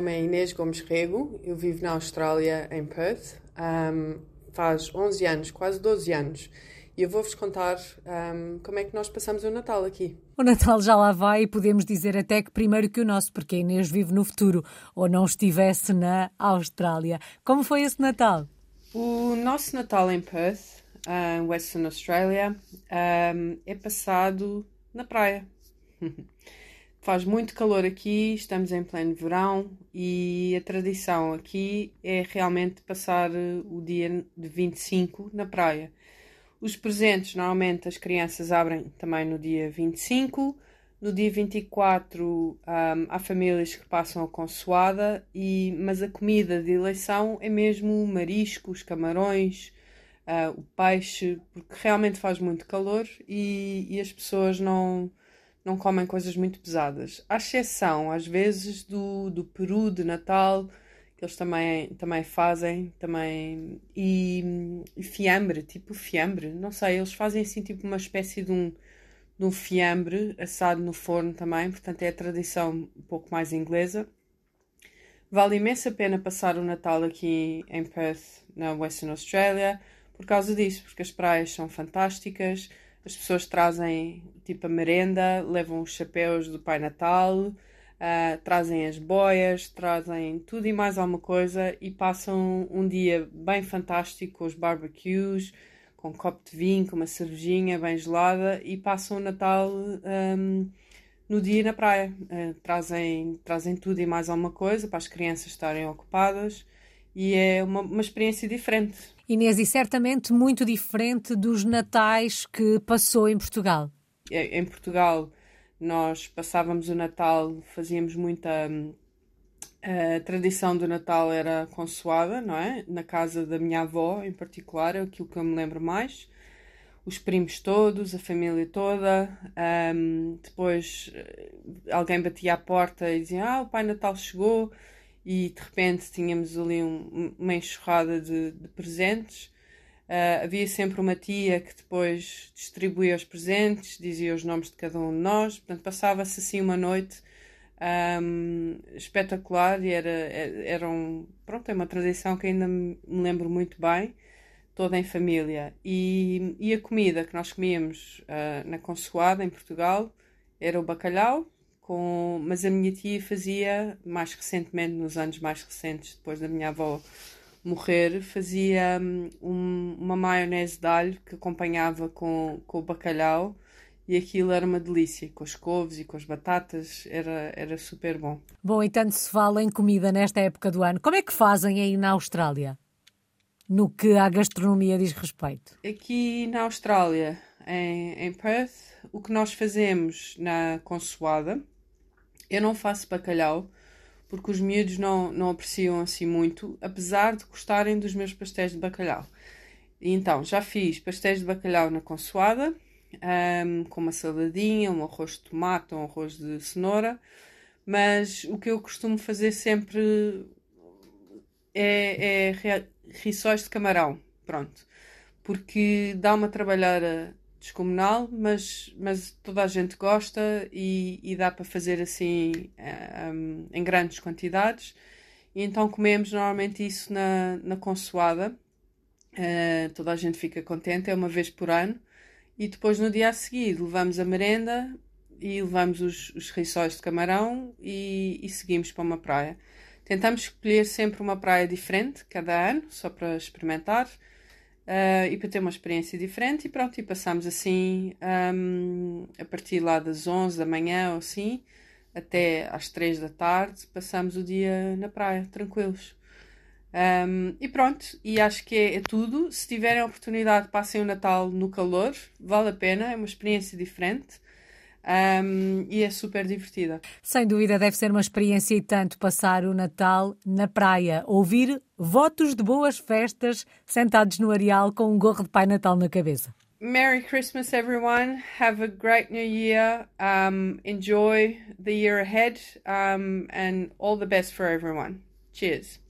Inês Gomes Rego, eu vivo na Austrália, em Perth, um, faz 11 anos, quase 12 anos. E eu vou-vos contar um, como é que nós passamos o Natal aqui. O Natal já lá vai e podemos dizer até que primeiro que o nosso, porque a Inês vive no futuro ou não estivesse na Austrália. Como foi esse Natal? O nosso Natal em Perth, em uh, Western Australia, um, é passado na praia. Faz muito calor aqui, estamos em pleno verão e a tradição aqui é realmente passar uh, o dia de 25 na praia. Os presentes, normalmente as crianças abrem também no dia 25. No dia 24 um, há famílias que passam a consoada, e, mas a comida de eleição é mesmo mariscos, camarões, uh, o peixe, porque realmente faz muito calor e, e as pessoas não não comem coisas muito pesadas. À exceção, às vezes, do, do peru de Natal, que eles também, também fazem, também. E, e fiambre, tipo fiambre, não sei, eles fazem assim tipo uma espécie de um, de um fiambre assado no forno também, portanto é a tradição um pouco mais inglesa. Vale imensa pena passar o Natal aqui em Perth, na Western Australia, por causa disso, porque as praias são fantásticas as pessoas trazem tipo a merenda, levam os chapéus do Pai Natal, uh, trazem as boias, trazem tudo e mais alguma coisa e passam um dia bem fantástico com os barbecues, com um copo de vinho, com uma cervejinha bem gelada e passam o Natal um, no dia na praia. Uh, trazem, trazem tudo e mais alguma coisa para as crianças estarem ocupadas e é uma, uma experiência diferente. Inês, e certamente muito diferente dos natais que passou em Portugal. Em Portugal, nós passávamos o Natal, fazíamos muita. A tradição do Natal era consoada, não é? Na casa da minha avó, em particular, é aquilo que eu me lembro mais. Os primos todos, a família toda. Um, depois eh, alguém batia à porta e dizia: Ah, o Pai Natal chegou e de repente tínhamos ali um, uma enxurrada de, de presentes. Uh, havia sempre uma tia que depois distribuía os presentes, dizia os nomes de cada um de nós, portanto passava-se assim uma noite um, espetacular e era, era um, pronto, é uma tradição que ainda me lembro muito bem, toda em família. E, e a comida que nós comíamos uh, na Consoada, em Portugal, era o bacalhau, com, mas a minha tia fazia, mais recentemente, nos anos mais recentes, depois da minha avó morrer, fazia hum, um, uma maionese de alho que acompanhava com, com o bacalhau e aquilo era uma delícia, com as couves e com as batatas, era, era super bom. Bom, e tanto se fala em comida nesta época do ano, como é que fazem aí na Austrália? No que à gastronomia diz respeito? Aqui na Austrália, em, em Perth, o que nós fazemos na consoada eu não faço bacalhau porque os miúdos não, não apreciam assim muito, apesar de gostarem dos meus pastéis de bacalhau. Então, já fiz pastéis de bacalhau na consoada, um, com uma saladinha, um arroz de tomate, um arroz de cenoura, mas o que eu costumo fazer sempre é, é rissóis de camarão, pronto, porque dá uma trabalhada descomunal, mas, mas toda a gente gosta e, e dá para fazer assim um, eh, em grandes quantidades. E então comemos normalmente isso na, na consoada. Uh, toda a gente fica contente, é uma vez por ano. E depois no dia a seguir levamos a merenda e levamos os, os rissóis de camarão e, e seguimos para uma praia. Tentamos escolher sempre uma praia diferente cada ano, só para experimentar uh, e para ter uma experiência diferente. E pronto, e passamos assim um, a partir lá das 11 da manhã ou assim até às 3 da tarde, passamos o dia na praia, tranquilos. Um, e pronto, e acho que é, é, tudo. Se tiverem a oportunidade, passem o Natal no calor, vale a pena, é uma experiência diferente. Um, e é super divertida. Sem dúvida, deve ser uma experiência e tanto passar o Natal na praia, ouvir votos de boas festas sentados no areal com um gorro de Pai Natal na cabeça. Merry Christmas, everyone. Have a great new year. Um, enjoy the year ahead um, and all the best for everyone. Cheers.